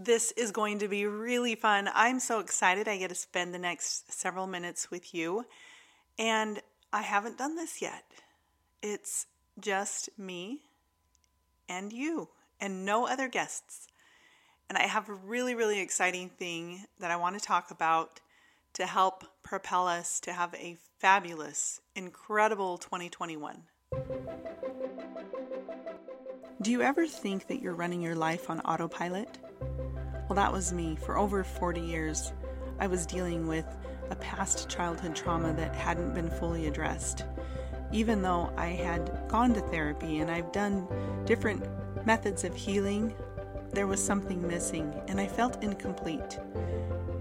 This is going to be really fun. I'm so excited. I get to spend the next several minutes with you. And I haven't done this yet. It's just me and you and no other guests. And I have a really, really exciting thing that I want to talk about to help propel us to have a fabulous, incredible 2021. Do you ever think that you're running your life on autopilot? Well, that was me. For over 40 years, I was dealing with a past childhood trauma that hadn't been fully addressed. Even though I had gone to therapy and I've done different methods of healing, there was something missing and I felt incomplete.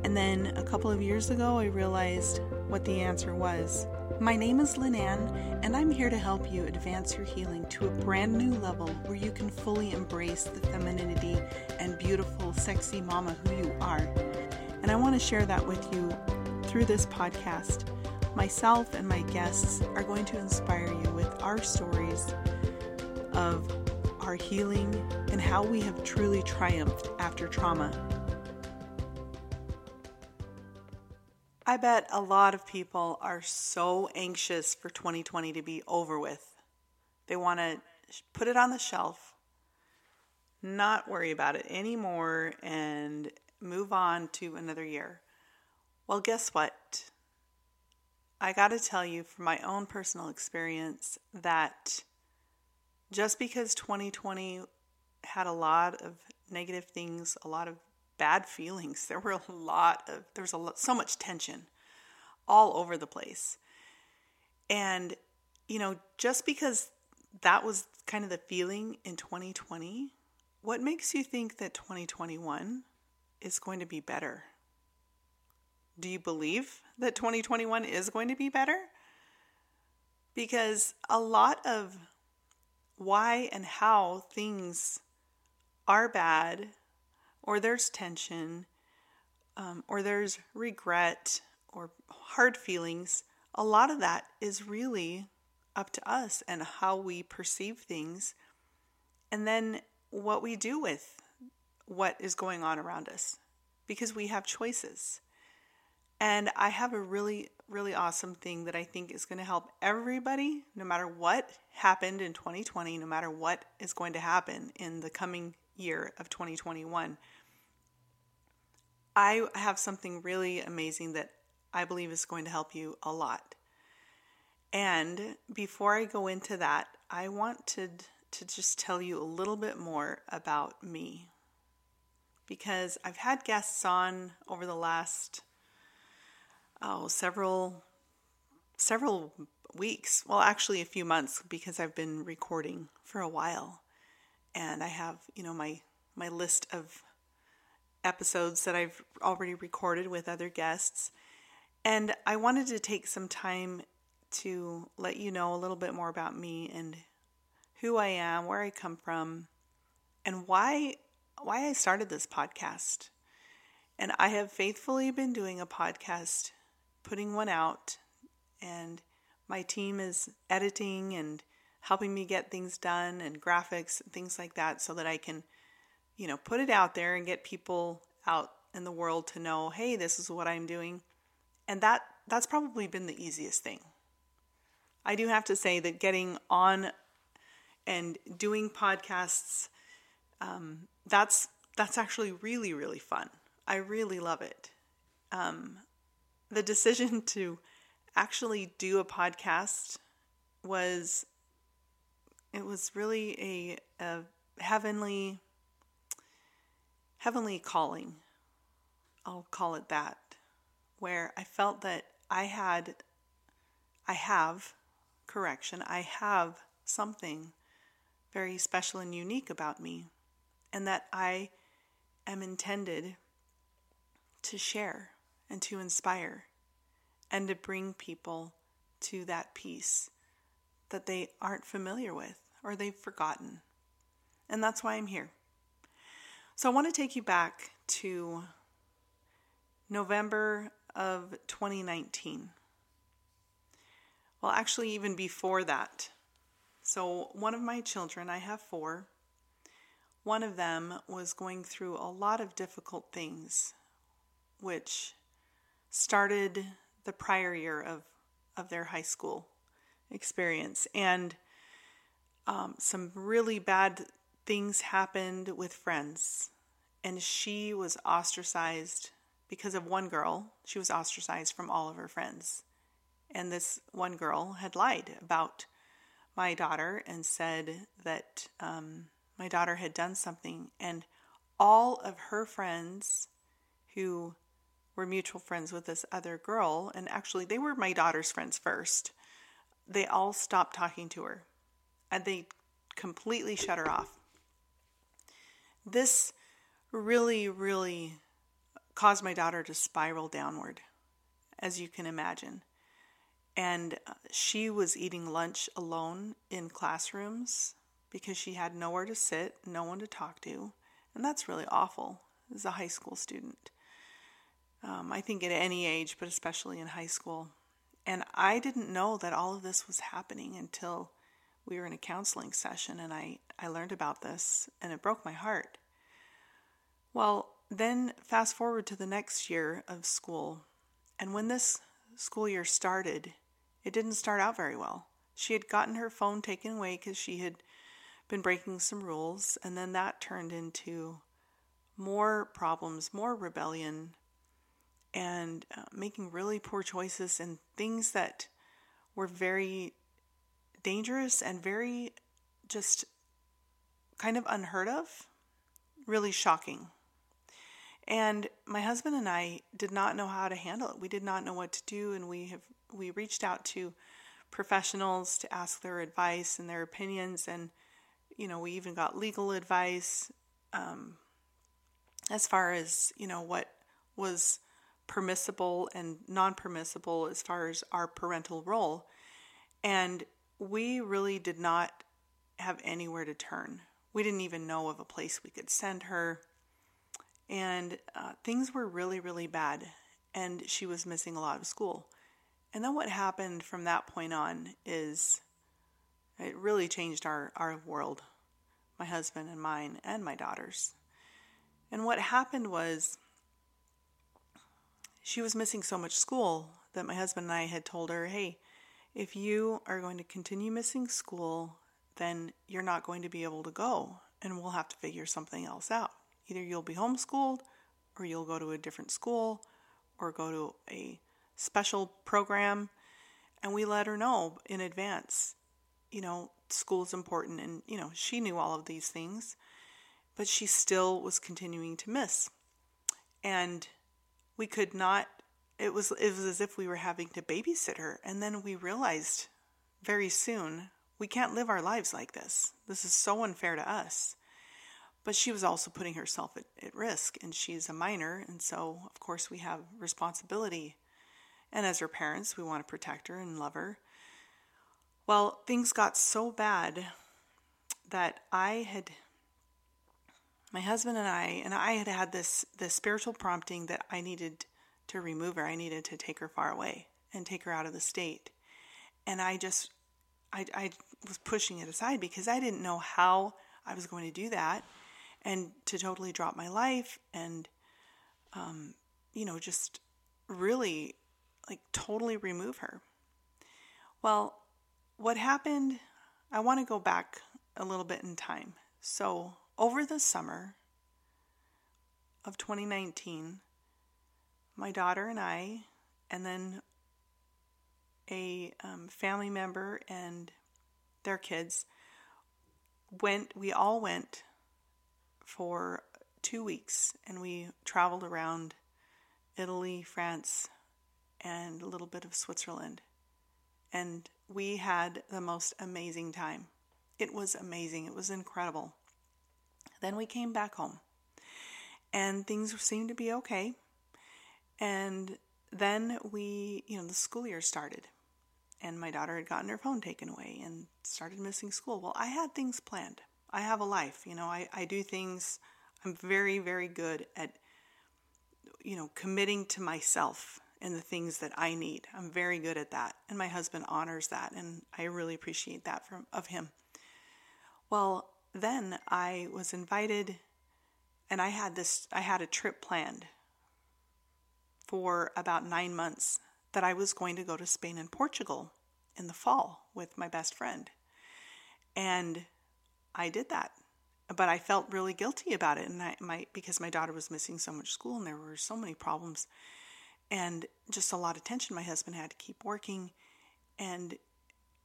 And then a couple of years ago, I realized what the answer was. My name is Linan, and I'm here to help you advance your healing to a brand new level where you can fully embrace the femininity and beautiful, sexy mama who you are. And I want to share that with you through this podcast. Myself and my guests are going to inspire you with our stories of our healing and how we have truly triumphed after trauma. I bet a lot of people are so anxious for 2020 to be over with. They want to put it on the shelf, not worry about it anymore, and move on to another year. Well, guess what? I got to tell you from my own personal experience that just because 2020 had a lot of negative things, a lot of bad feelings. There were a lot of there's a lot, so much tension all over the place. And you know, just because that was kind of the feeling in 2020, what makes you think that 2021 is going to be better? Do you believe that 2021 is going to be better? Because a lot of why and how things are bad or there's tension, um, or there's regret or hard feelings, a lot of that is really up to us and how we perceive things, and then what we do with what is going on around us because we have choices. And I have a really, really awesome thing that I think is going to help everybody, no matter what happened in 2020, no matter what is going to happen in the coming year of 2021. I have something really amazing that I believe is going to help you a lot. And before I go into that, I wanted to just tell you a little bit more about me. Because I've had guests on over the last oh, several several weeks. Well, actually a few months because I've been recording for a while. And I have, you know, my my list of episodes that I've already recorded with other guests. And I wanted to take some time to let you know a little bit more about me and who I am, where I come from, and why why I started this podcast. And I have faithfully been doing a podcast, putting one out, and my team is editing and helping me get things done and graphics and things like that so that I can you know, put it out there and get people out in the world to know, hey, this is what I'm doing. And that that's probably been the easiest thing. I do have to say that getting on and doing podcasts, um, that's that's actually really really fun. I really love it. Um, the decision to actually do a podcast was it was really a, a heavenly heavenly calling. I'll call it that, where I felt that I had, I have, correction, I have something very special and unique about me, and that I am intended to share and to inspire and to bring people to that peace that they aren't familiar with or they've forgotten. And that's why I'm here. So I want to take you back to November of 2019. Well, actually, even before that. So, one of my children, I have four, one of them was going through a lot of difficult things, which started the prior year of, of their high school experience. And um, some really bad things happened with friends. And she was ostracized because of one girl. She was ostracized from all of her friends. And this one girl had lied about my daughter and said that um, my daughter had done something. And all of her friends who were mutual friends with this other girl, and actually, they were my daughter's friends first, they all stopped talking to her and they completely shut her off. This really, really caused my daughter to spiral downward, as you can imagine. And uh, she was eating lunch alone in classrooms because she had nowhere to sit, no one to talk to. And that's really awful as a high school student. Um, I think at any age, but especially in high school. And I didn't know that all of this was happening until we were in a counseling session and I, I learned about this and it broke my heart. Well, then fast forward to the next year of school. And when this school year started, it didn't start out very well. She had gotten her phone taken away because she had been breaking some rules, and then that turned into more problems, more rebellion, and uh, making really poor choices and things that were very dangerous and very just kind of unheard of, really shocking. And my husband and I did not know how to handle it. We did not know what to do, and we have we reached out to professionals to ask their advice and their opinions, and you know we even got legal advice um, as far as you know what was permissible and non-permissible as far as our parental role, and we really did not have anywhere to turn. We didn't even know of a place we could send her and uh, things were really, really bad, and she was missing a lot of school. And then what happened from that point on is it really changed our, our world, my husband and mine, and my daughters. And what happened was she was missing so much school that my husband and I had told her, hey, if you are going to continue missing school, then you're not going to be able to go, and we'll have to figure something else out. Either you'll be homeschooled, or you'll go to a different school, or go to a special program. And we let her know in advance, you know, school is important. And, you know, she knew all of these things, but she still was continuing to miss. And we could not, it was, it was as if we were having to babysit her. And then we realized very soon we can't live our lives like this. This is so unfair to us. But she was also putting herself at, at risk, and she's a minor, and so, of course, we have responsibility. And as her parents, we want to protect her and love her. Well, things got so bad that I had my husband and I and I had had this this spiritual prompting that I needed to remove her. I needed to take her far away and take her out of the state. And I just I I was pushing it aside because I didn't know how I was going to do that and to totally drop my life and, um, you know, just really like totally remove her. Well, what happened, I want to go back a little bit in time. So, over the summer of 2019, my daughter and I, and then a um, family member and their kids went, we all went for two weeks and we traveled around Italy, France, and a little bit of Switzerland. And we had the most amazing time. It was amazing, it was incredible. Then we came back home and things seemed to be okay. And then we, you know, the school year started and my daughter had gotten her phone taken away and started missing school. Well, I had things planned. I have a life. You know, I, I do things, I'm very, very good at, you know, committing to myself and the things that I need. I'm very good at that. And my husband honors that. And I really appreciate that from, of him. Well, then I was invited and I had this I had a trip planned for about 9 months that I was going to go to Spain and Portugal in the fall with my best friend. And I did that. But I felt really guilty about it and I my because my daughter was missing so much school and there were so many problems and just a lot of tension my husband had to keep working and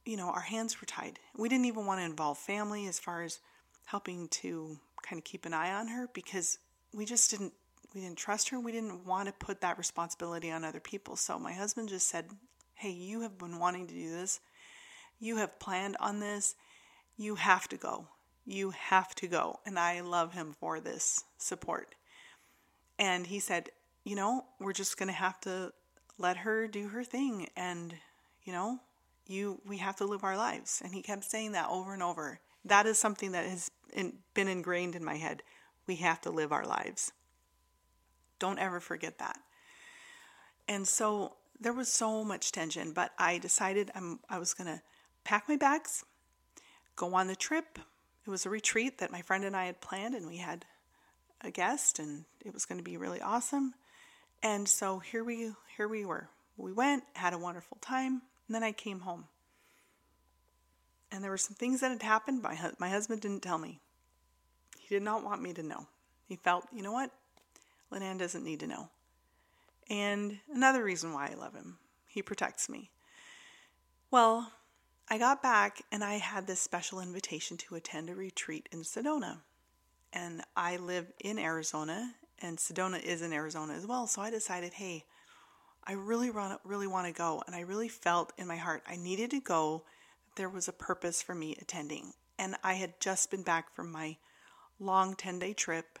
you know, our hands were tied. We didn't even want to involve family as far as helping to kind of keep an eye on her because we just didn't we didn't trust her. We didn't want to put that responsibility on other people. So my husband just said, "Hey, you have been wanting to do this. You have planned on this. You have to go. You have to go." And I love him for this support. And he said, "You know, we're just going to have to let her do her thing and, you know, you we have to live our lives and he kept saying that over and over that is something that has been ingrained in my head we have to live our lives don't ever forget that and so there was so much tension but i decided I'm, i was going to pack my bags go on the trip it was a retreat that my friend and i had planned and we had a guest and it was going to be really awesome and so here we here we were we went had a wonderful time and then I came home. And there were some things that had happened. My, my husband didn't tell me. He did not want me to know. He felt, you know what? Linan doesn't need to know. And another reason why I love him, he protects me. Well, I got back and I had this special invitation to attend a retreat in Sedona. And I live in Arizona, and Sedona is in Arizona as well. So I decided, hey, I really really want to go and I really felt in my heart I needed to go. There was a purpose for me attending. And I had just been back from my long 10-day trip,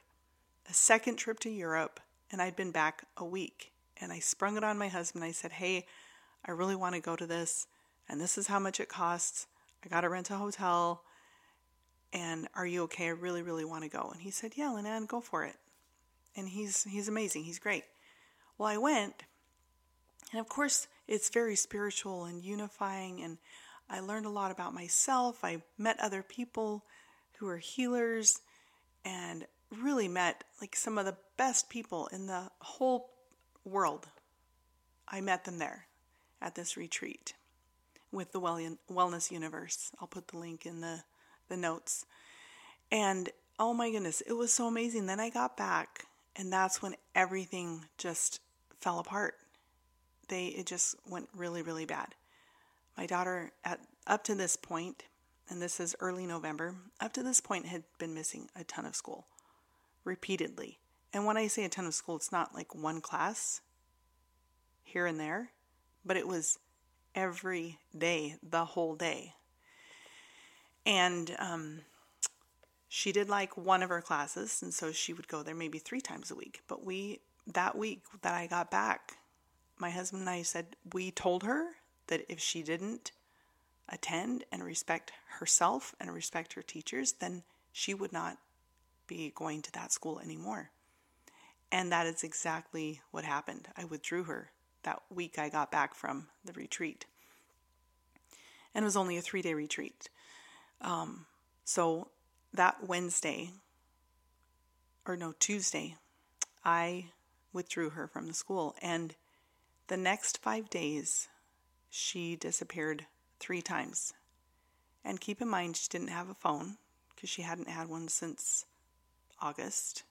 a second trip to Europe, and I'd been back a week. And I sprung it on my husband. I said, "Hey, I really want to go to this, and this is how much it costs. I got to rent a hotel. And are you okay? I really, really want to go." And he said, "Yeah, Linan, go for it." And he's he's amazing. He's great. Well, I went and of course, it's very spiritual and unifying. And I learned a lot about myself. I met other people who are healers and really met like some of the best people in the whole world. I met them there at this retreat with the Wellness Universe. I'll put the link in the, the notes. And oh my goodness, it was so amazing. Then I got back, and that's when everything just fell apart they it just went really really bad. My daughter at up to this point, and this is early November, up to this point had been missing a ton of school repeatedly. And when I say a ton of school, it's not like one class here and there, but it was every day, the whole day. And um, she did like one of her classes, and so she would go there maybe three times a week. But we, that week that I got back, my husband and I said we told her that if she didn't attend and respect herself and respect her teachers, then she would not be going to that school anymore. And that is exactly what happened. I withdrew her that week I got back from the retreat. And it was only a three day retreat. Um, so that Wednesday, or no, Tuesday, I withdrew her from the school. And the next five days, she disappeared three times. And keep in mind, she didn't have a phone because she hadn't had one since August.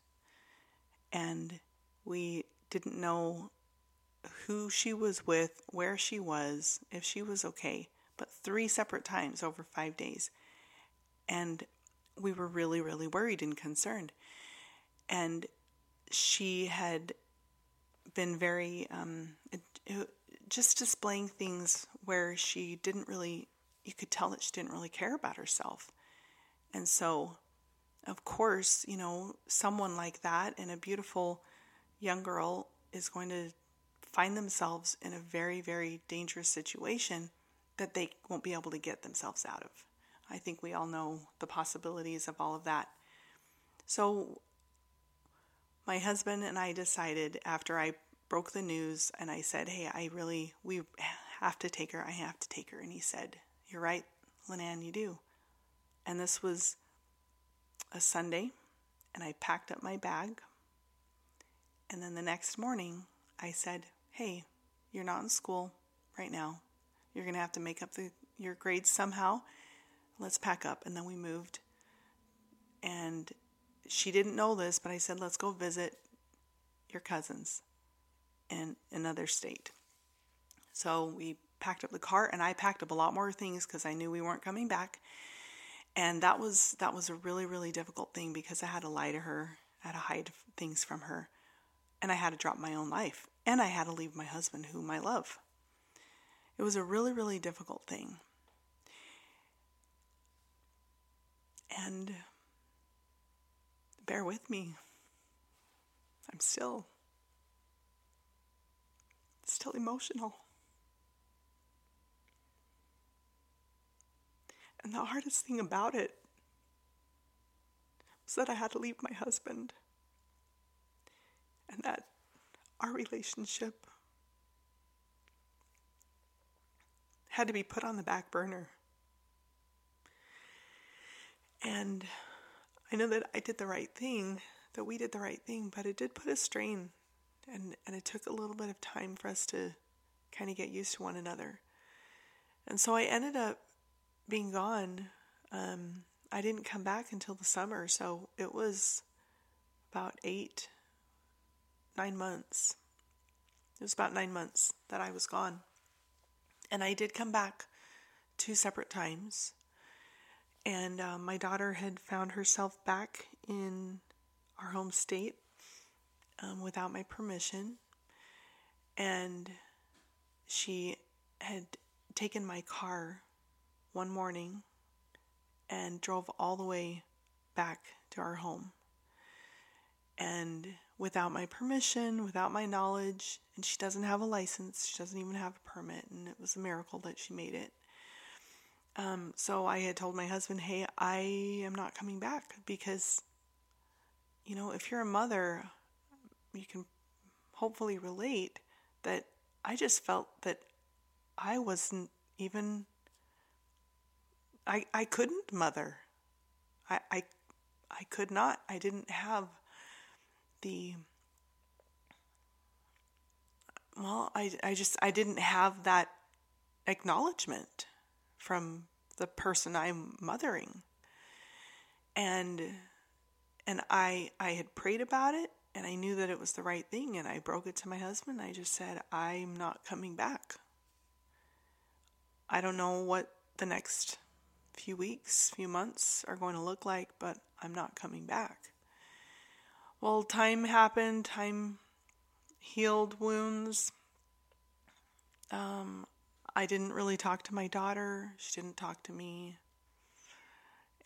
And we didn't know who she was with, where she was, if she was okay, but three separate times over five days. And we were really, really worried and concerned. And she had been very um, just displaying things where she didn't really you could tell that she didn't really care about herself and so of course you know someone like that and a beautiful young girl is going to find themselves in a very very dangerous situation that they won't be able to get themselves out of i think we all know the possibilities of all of that so my husband and I decided after I broke the news and I said, Hey, I really, we have to take her. I have to take her. And he said, You're right, Linan, you do. And this was a Sunday and I packed up my bag. And then the next morning, I said, Hey, you're not in school right now. You're going to have to make up the, your grades somehow. Let's pack up. And then we moved. And she didn't know this, but I said, Let's go visit your cousins in another state. So we packed up the car and I packed up a lot more things because I knew we weren't coming back. And that was that was a really really difficult thing because I had to lie to her, I had to hide things from her, and I had to drop my own life, and I had to leave my husband whom I love. It was a really really difficult thing. And bear with me. I'm still still emotional. And the hardest thing about it was that I had to leave my husband and that our relationship had to be put on the back burner. And I know that I did the right thing, that we did the right thing, but it did put a strain and, and it took a little bit of time for us to kind of get used to one another. And so I ended up being gone, um, I didn't come back until the summer, so it was about eight, nine months. It was about nine months that I was gone. And I did come back two separate times. And uh, my daughter had found herself back in our home state um, without my permission. And she had taken my car one morning and drove all the way back to our home. And without my permission, without my knowledge, and she doesn't have a license, she doesn't even have a permit, and it was a miracle that she made it. Um, so I had told my husband, hey, I am not coming back because, you know, if you're a mother, you can hopefully relate that I just felt that I wasn't even I, I couldn't mother. I, I, I could not. I didn't have the, well, I, I just, I didn't have that acknowledgement from the person I'm mothering. And, and I, I had prayed about it and I knew that it was the right thing and I broke it to my husband. I just said, I'm not coming back. I don't know what the next few weeks, few months are going to look like, but I'm not coming back. Well, time happened, time healed wounds. Um, I didn't really talk to my daughter, she didn't talk to me.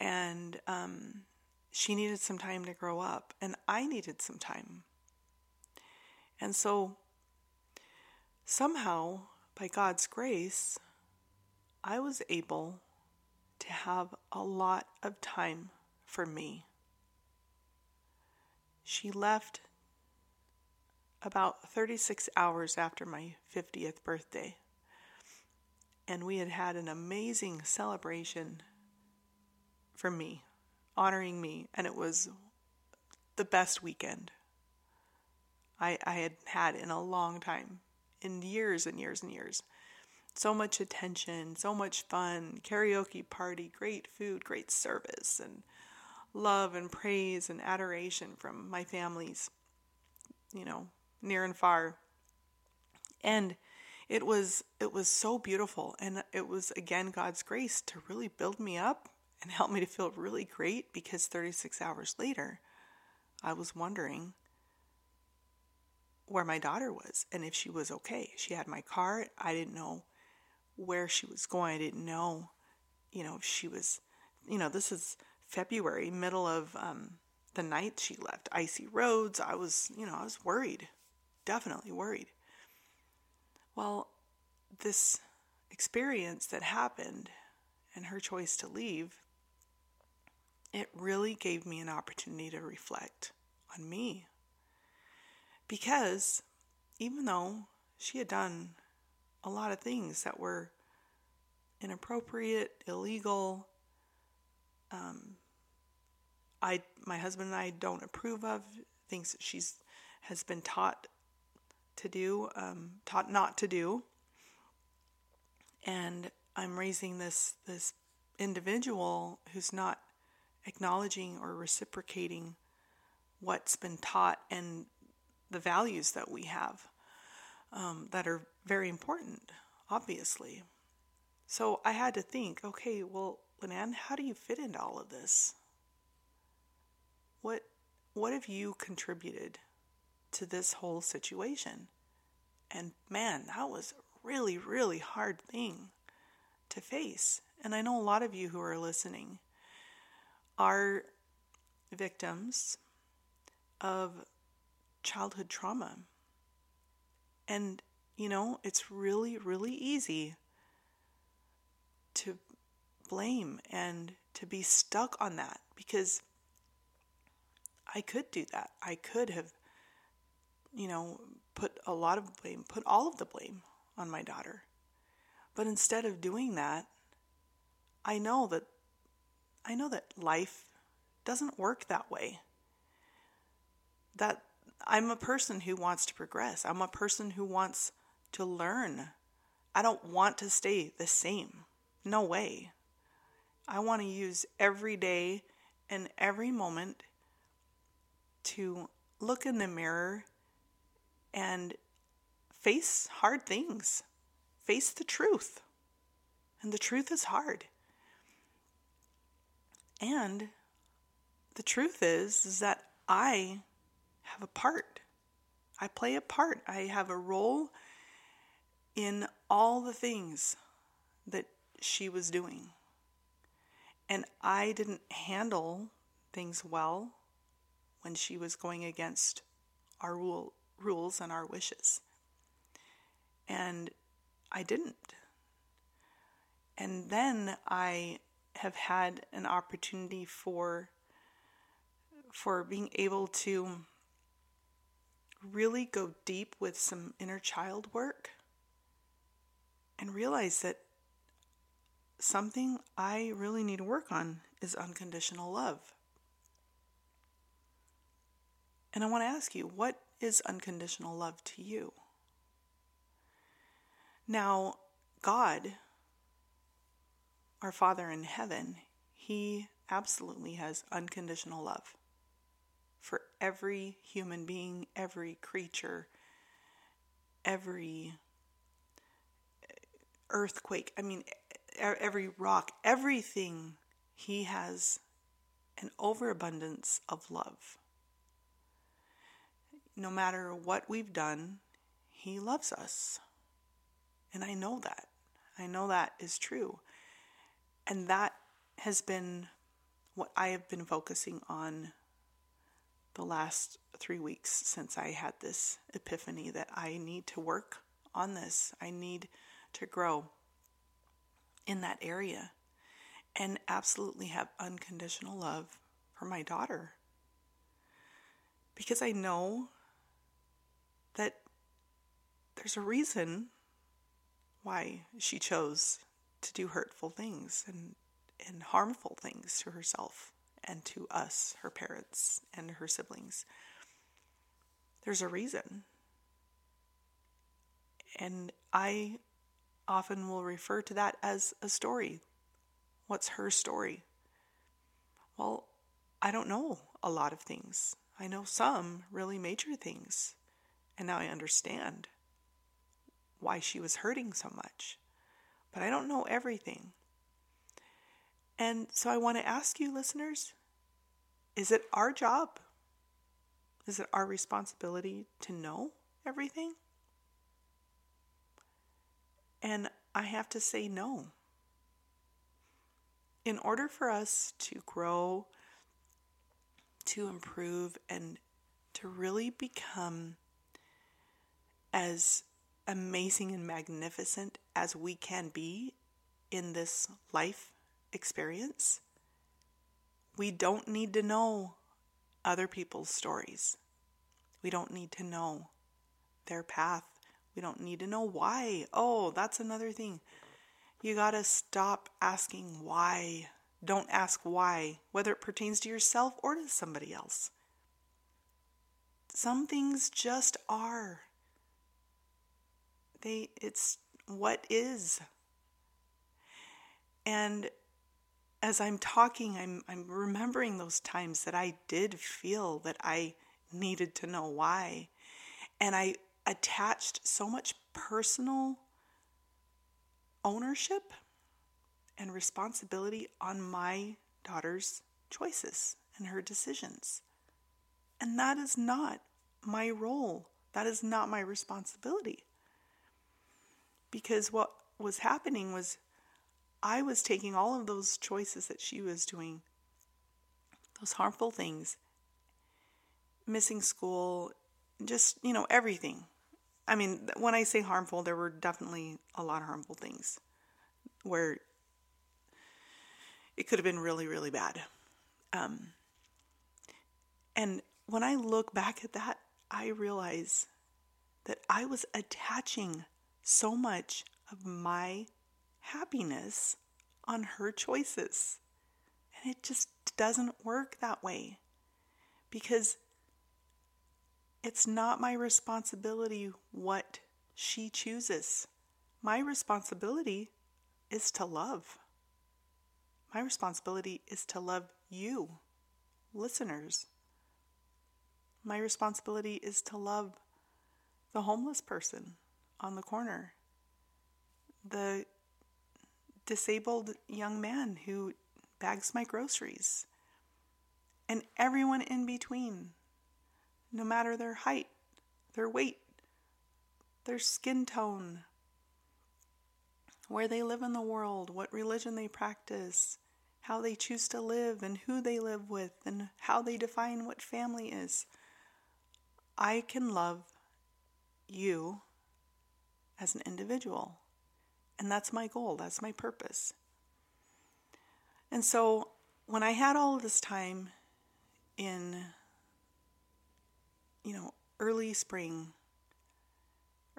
And um, she needed some time to grow up, and I needed some time. And so, somehow, by God's grace, I was able to have a lot of time for me. She left about 36 hours after my 50th birthday. And we had had an amazing celebration for me, honoring me, and it was the best weekend I, I had had in a long time, in years and years and years so much attention, so much fun, karaoke party, great food, great service, and love and praise and adoration from my families, you know, near and far. And it was it was so beautiful and it was again God's grace to really build me up and help me to feel really great because 36 hours later I was wondering where my daughter was and if she was okay. She had my car. I didn't know where she was going. I didn't know, you know, she was, you know, this is February, middle of um, the night she left, icy roads. I was, you know, I was worried, definitely worried. Well, this experience that happened and her choice to leave, it really gave me an opportunity to reflect on me. Because even though she had done a lot of things that were inappropriate, illegal. Um, I my husband and I don't approve of, things that she's has been taught to do, um, taught not to do. And I'm raising this this individual who's not acknowledging or reciprocating what's been taught and the values that we have um, that are very important, obviously. So I had to think, okay, well, Linan, how do you fit into all of this? What what have you contributed to this whole situation? And man, that was a really, really hard thing to face. And I know a lot of you who are listening are victims of childhood trauma. And, you know, it's really, really easy to blame and to be stuck on that because I could do that. I could have, you know, put a lot of blame, put all of the blame on my daughter. But instead of doing that, I know that I know that life doesn't work that way. That I'm a person who wants to progress. I'm a person who wants to learn. I don't want to stay the same. No way. I want to use every day and every moment to look in the mirror and face hard things, face the truth. And the truth is hard. And the truth is, is that I have a part. I play a part. I have a role in all the things that she was doing. And I didn't handle things well when she was going against our rule, rules and our wishes. And I didn't. And then I have had an opportunity for for being able to really go deep with some inner child work and realize that something I really need to work on is unconditional love. And I want to ask you, what is unconditional love to you? Now, God, our Father in heaven, He absolutely has unconditional love for every human being, every creature, every earthquake. I mean, every rock, everything, He has an overabundance of love. No matter what we've done, He loves us. And I know that. I know that is true. And that has been what I have been focusing on the last three weeks since I had this epiphany that I need to work on this. I need to grow in that area and absolutely have unconditional love for my daughter. Because I know that there's a reason why she chose to do hurtful things and, and harmful things to herself and to us, her parents, and her siblings. There's a reason. And I often will refer to that as a story. What's her story? Well, I don't know a lot of things. I know some really major things. And now I understand why she was hurting so much. But I don't know everything. And so I want to ask you, listeners is it our job? Is it our responsibility to know everything? And I have to say no. In order for us to grow, to improve, and to really become as amazing and magnificent as we can be in this life experience, we don't need to know other people's stories. We don't need to know their path. We don't need to know why. Oh, that's another thing. You got to stop asking, why Don't ask why, whether it pertains to yourself or to somebody else. Some things just are. They it's what is. And as I'm talking, I'm I'm remembering those times that I did feel that I needed to know why. And I attached so much personal ownership and responsibility on my daughter's choices and her decisions. And that is not my role. That is not my responsibility. Because what was happening was I was taking all of those choices that she was doing, those harmful things, missing school, just, you know, everything. I mean, when I say harmful, there were definitely a lot of harmful things where it could have been really, really bad. Um, and when I look back at that, I realize that I was attaching so much of my happiness on her choices. And it just doesn't work that way because it's not my responsibility what she chooses. My responsibility is to love. My responsibility is to love you, listeners. My responsibility is to love the homeless person on the corner, the disabled young man who bags my groceries, and everyone in between, no matter their height, their weight, their skin tone, where they live in the world, what religion they practice, how they choose to live, and who they live with, and how they define what family is. I can love you as an individual. And that's my goal, that's my purpose. And so when I had all this time in, you know, early spring,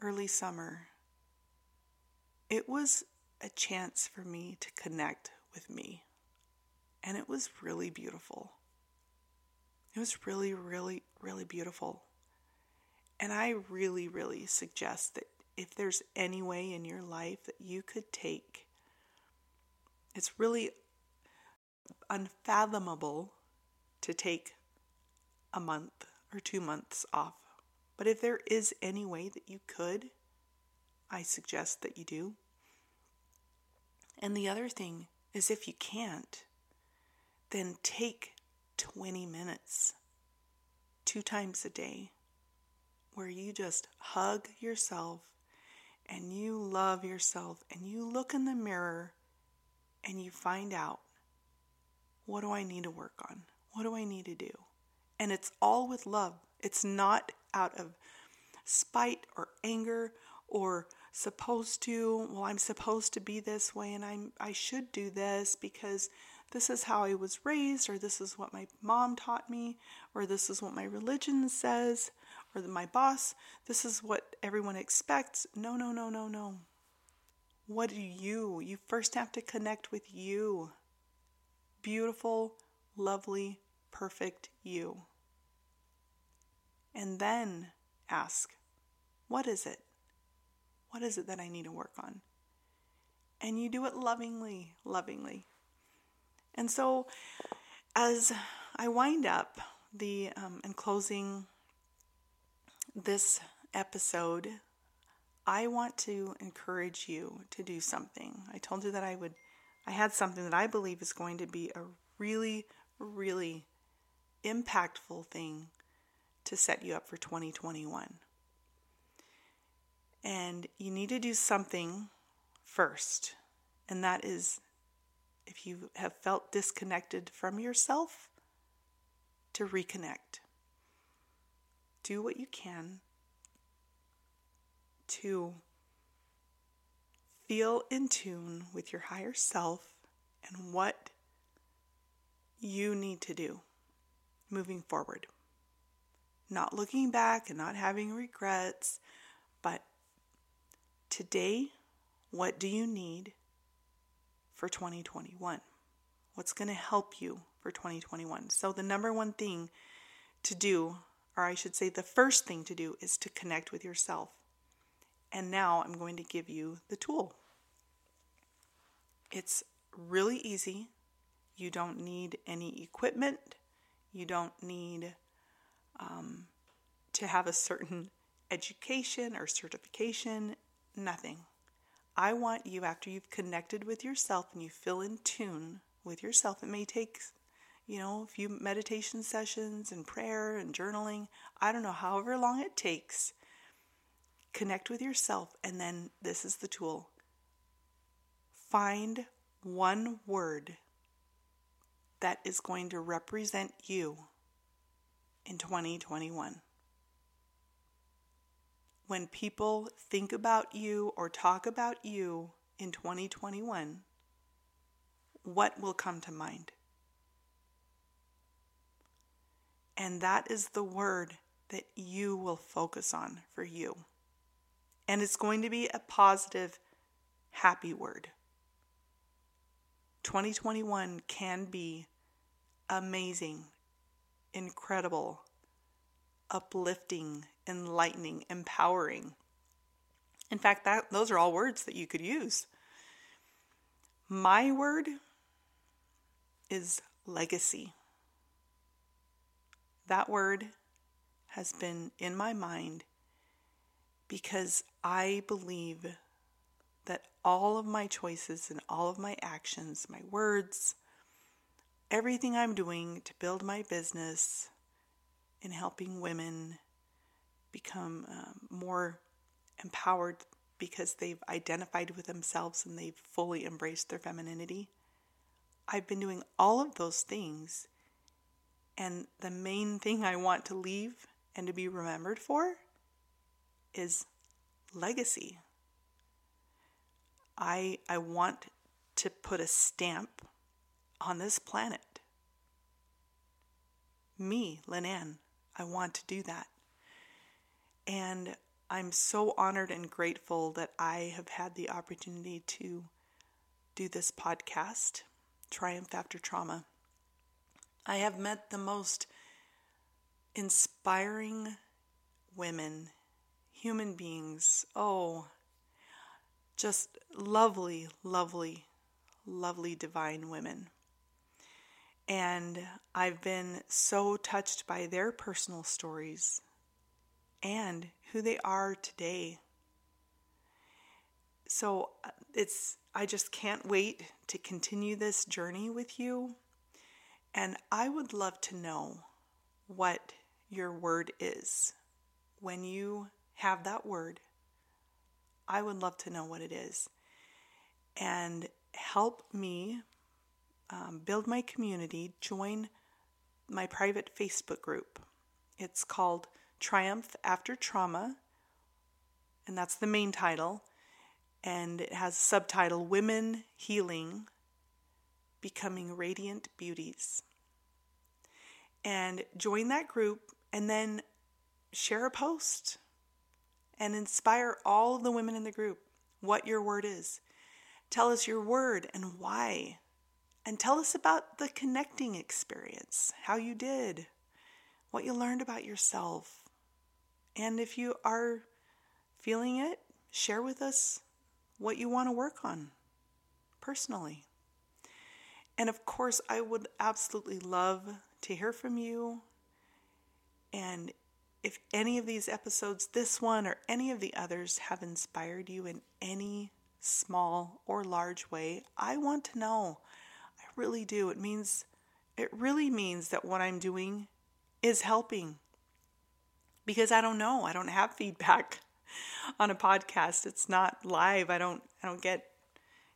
early summer, it was a chance for me to connect with me. And it was really beautiful. It was really, really, really beautiful. And I really, really suggest that if there's any way in your life that you could take, it's really unfathomable to take a month or two months off. But if there is any way that you could, I suggest that you do. And the other thing is if you can't, then take 20 minutes two times a day where you just hug yourself and you love yourself and you look in the mirror and you find out what do I need to work on? What do I need to do? And it's all with love. It's not out of spite or anger or supposed to, well I'm supposed to be this way and I'm I should do this because this is how I was raised or this is what my mom taught me or this is what my religion says or my boss, this is what everyone expects. No, no, no, no, no. What do you? You first have to connect with you. Beautiful, lovely, perfect you. And then ask, what is it? What is it that I need to work on? And you do it lovingly, lovingly. And so, as I wind up the um, and closing this episode, I want to encourage you to do something. I told you that I would, I had something that I believe is going to be a really, really impactful thing to set you up for 2021. And you need to do something first, and that is if you have felt disconnected from yourself, to reconnect do what you can to feel in tune with your higher self and what you need to do moving forward. Not looking back and not having regrets, but today, what do you need for 2021? what's going to help you for 2021. So, the number one thing to do, or I should say, the first thing to do, is to connect with yourself. And now I'm going to give you the tool. It's really easy. You don't need any equipment. You don't need um, to have a certain education or certification. Nothing. I want you, after you've connected with yourself and you feel in tune with yourself, it may take, you know, a few meditation sessions and prayer and journaling. I don't know, however long it takes. Connect with yourself, and then this is the tool. Find one word that is going to represent you in 2021 when people think about you or talk about you in 2021, what will come to mind? And that is the word that you will focus on for you. And it's going to be a positive, happy word. 2021 can be amazing, incredible, uplifting, enlightening, empowering. In fact, that those are all words that you could use. My word is legacy. That word has been in my mind because I believe all of my choices and all of my actions, my words, everything I'm doing to build my business in helping women become um, more empowered because they've identified with themselves and they've fully embraced their femininity. I've been doing all of those things, and the main thing I want to leave and to be remembered for is legacy. I, I want to put a stamp on this planet. Me, Linan, I want to do that. And I'm so honored and grateful that I have had the opportunity to do this podcast, Triumph After Trauma. I have met the most inspiring women, human beings. Oh, just lovely, lovely, lovely divine women. And I've been so touched by their personal stories and who they are today. So uh, it's I just can't wait to continue this journey with you. And I would love to know what your word is. When you have that word, I would love to know what it is. And help me um, build my community, join my private Facebook group. It's called Triumph After Trauma, and that's the main title. And it has a subtitle Women Healing Becoming Radiant Beauties. And join that group and then share a post and inspire all the women in the group what your word is. Tell us your word and why. And tell us about the connecting experience, how you did, what you learned about yourself, and if you are feeling it, share with us what you want to work on personally. And of course, I would absolutely love to hear from you. And if any of these episodes, this one or any of the others, have inspired you in any small or large way, I want to know. I really do. It means, it really means that what I'm doing is helping because I don't know. I don't have feedback on a podcast. It's not live. I don't I don't get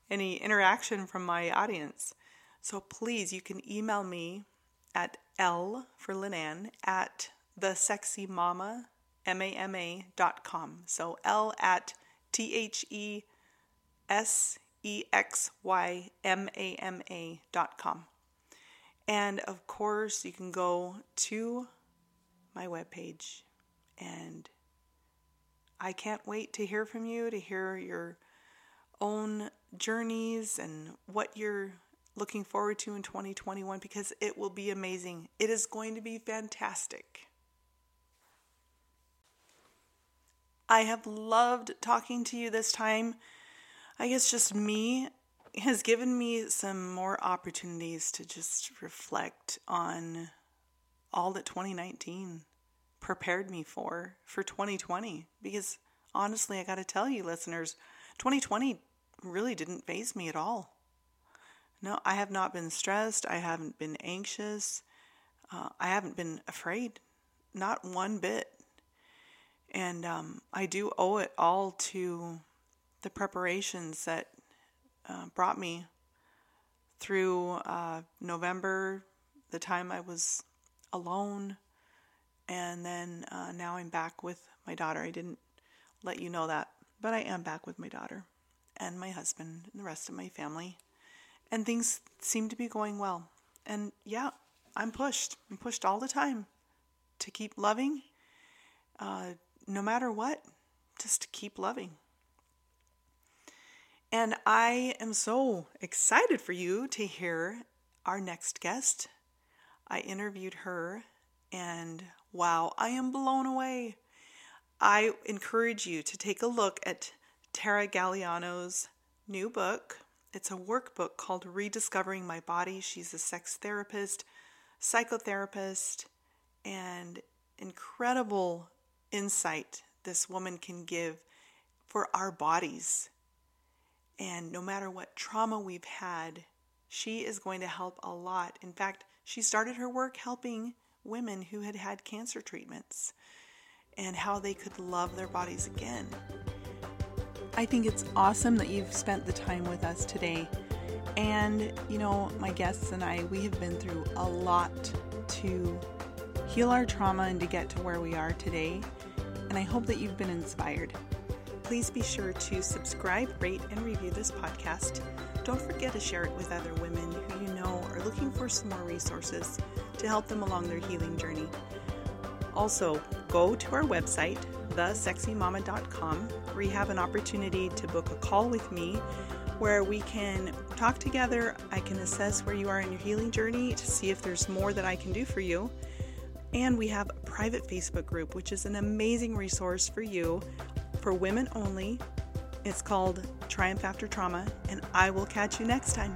any interaction from my audience. So please, you can email me at L for Linan at the sexy mama dot com. So L at T H E S E X Y M A M A dot com. And of course, you can go to my webpage and I can't wait to hear from you, to hear your own journeys and what you're looking forward to in 2021 because it will be amazing. It is going to be fantastic. I have loved talking to you this time. I guess just me has given me some more opportunities to just reflect on all that 2019 prepared me for for 2020 because honestly I got to tell you listeners 2020 really didn't phase me at all. No, I have not been stressed, I haven't been anxious. Uh, I haven't been afraid, not one bit. And um, I do owe it all to the preparations that uh, brought me through uh, November, the time I was alone, and then uh, now I'm back with my daughter. I didn't let you know that, but I am back with my daughter and my husband and the rest of my family. And things seem to be going well. And yeah, I'm pushed. I'm pushed all the time to keep loving, uh, no matter what, just keep loving. And I am so excited for you to hear our next guest. I interviewed her, and wow, I am blown away. I encourage you to take a look at Tara Galeano's new book. It's a workbook called Rediscovering My Body. She's a sex therapist, psychotherapist, and incredible insight this woman can give for our bodies. And no matter what trauma we've had, she is going to help a lot. In fact, she started her work helping women who had had cancer treatments and how they could love their bodies again. I think it's awesome that you've spent the time with us today. And, you know, my guests and I, we have been through a lot to heal our trauma and to get to where we are today and I hope that you've been inspired. Please be sure to subscribe, rate, and review this podcast. Don't forget to share it with other women who you know are looking for some more resources to help them along their healing journey. Also, go to our website, thesexymama.com, where you have an opportunity to book a call with me where we can talk together. I can assess where you are in your healing journey to see if there's more that I can do for you. And we have a private Facebook group, which is an amazing resource for you for women only. It's called Triumph After Trauma, and I will catch you next time.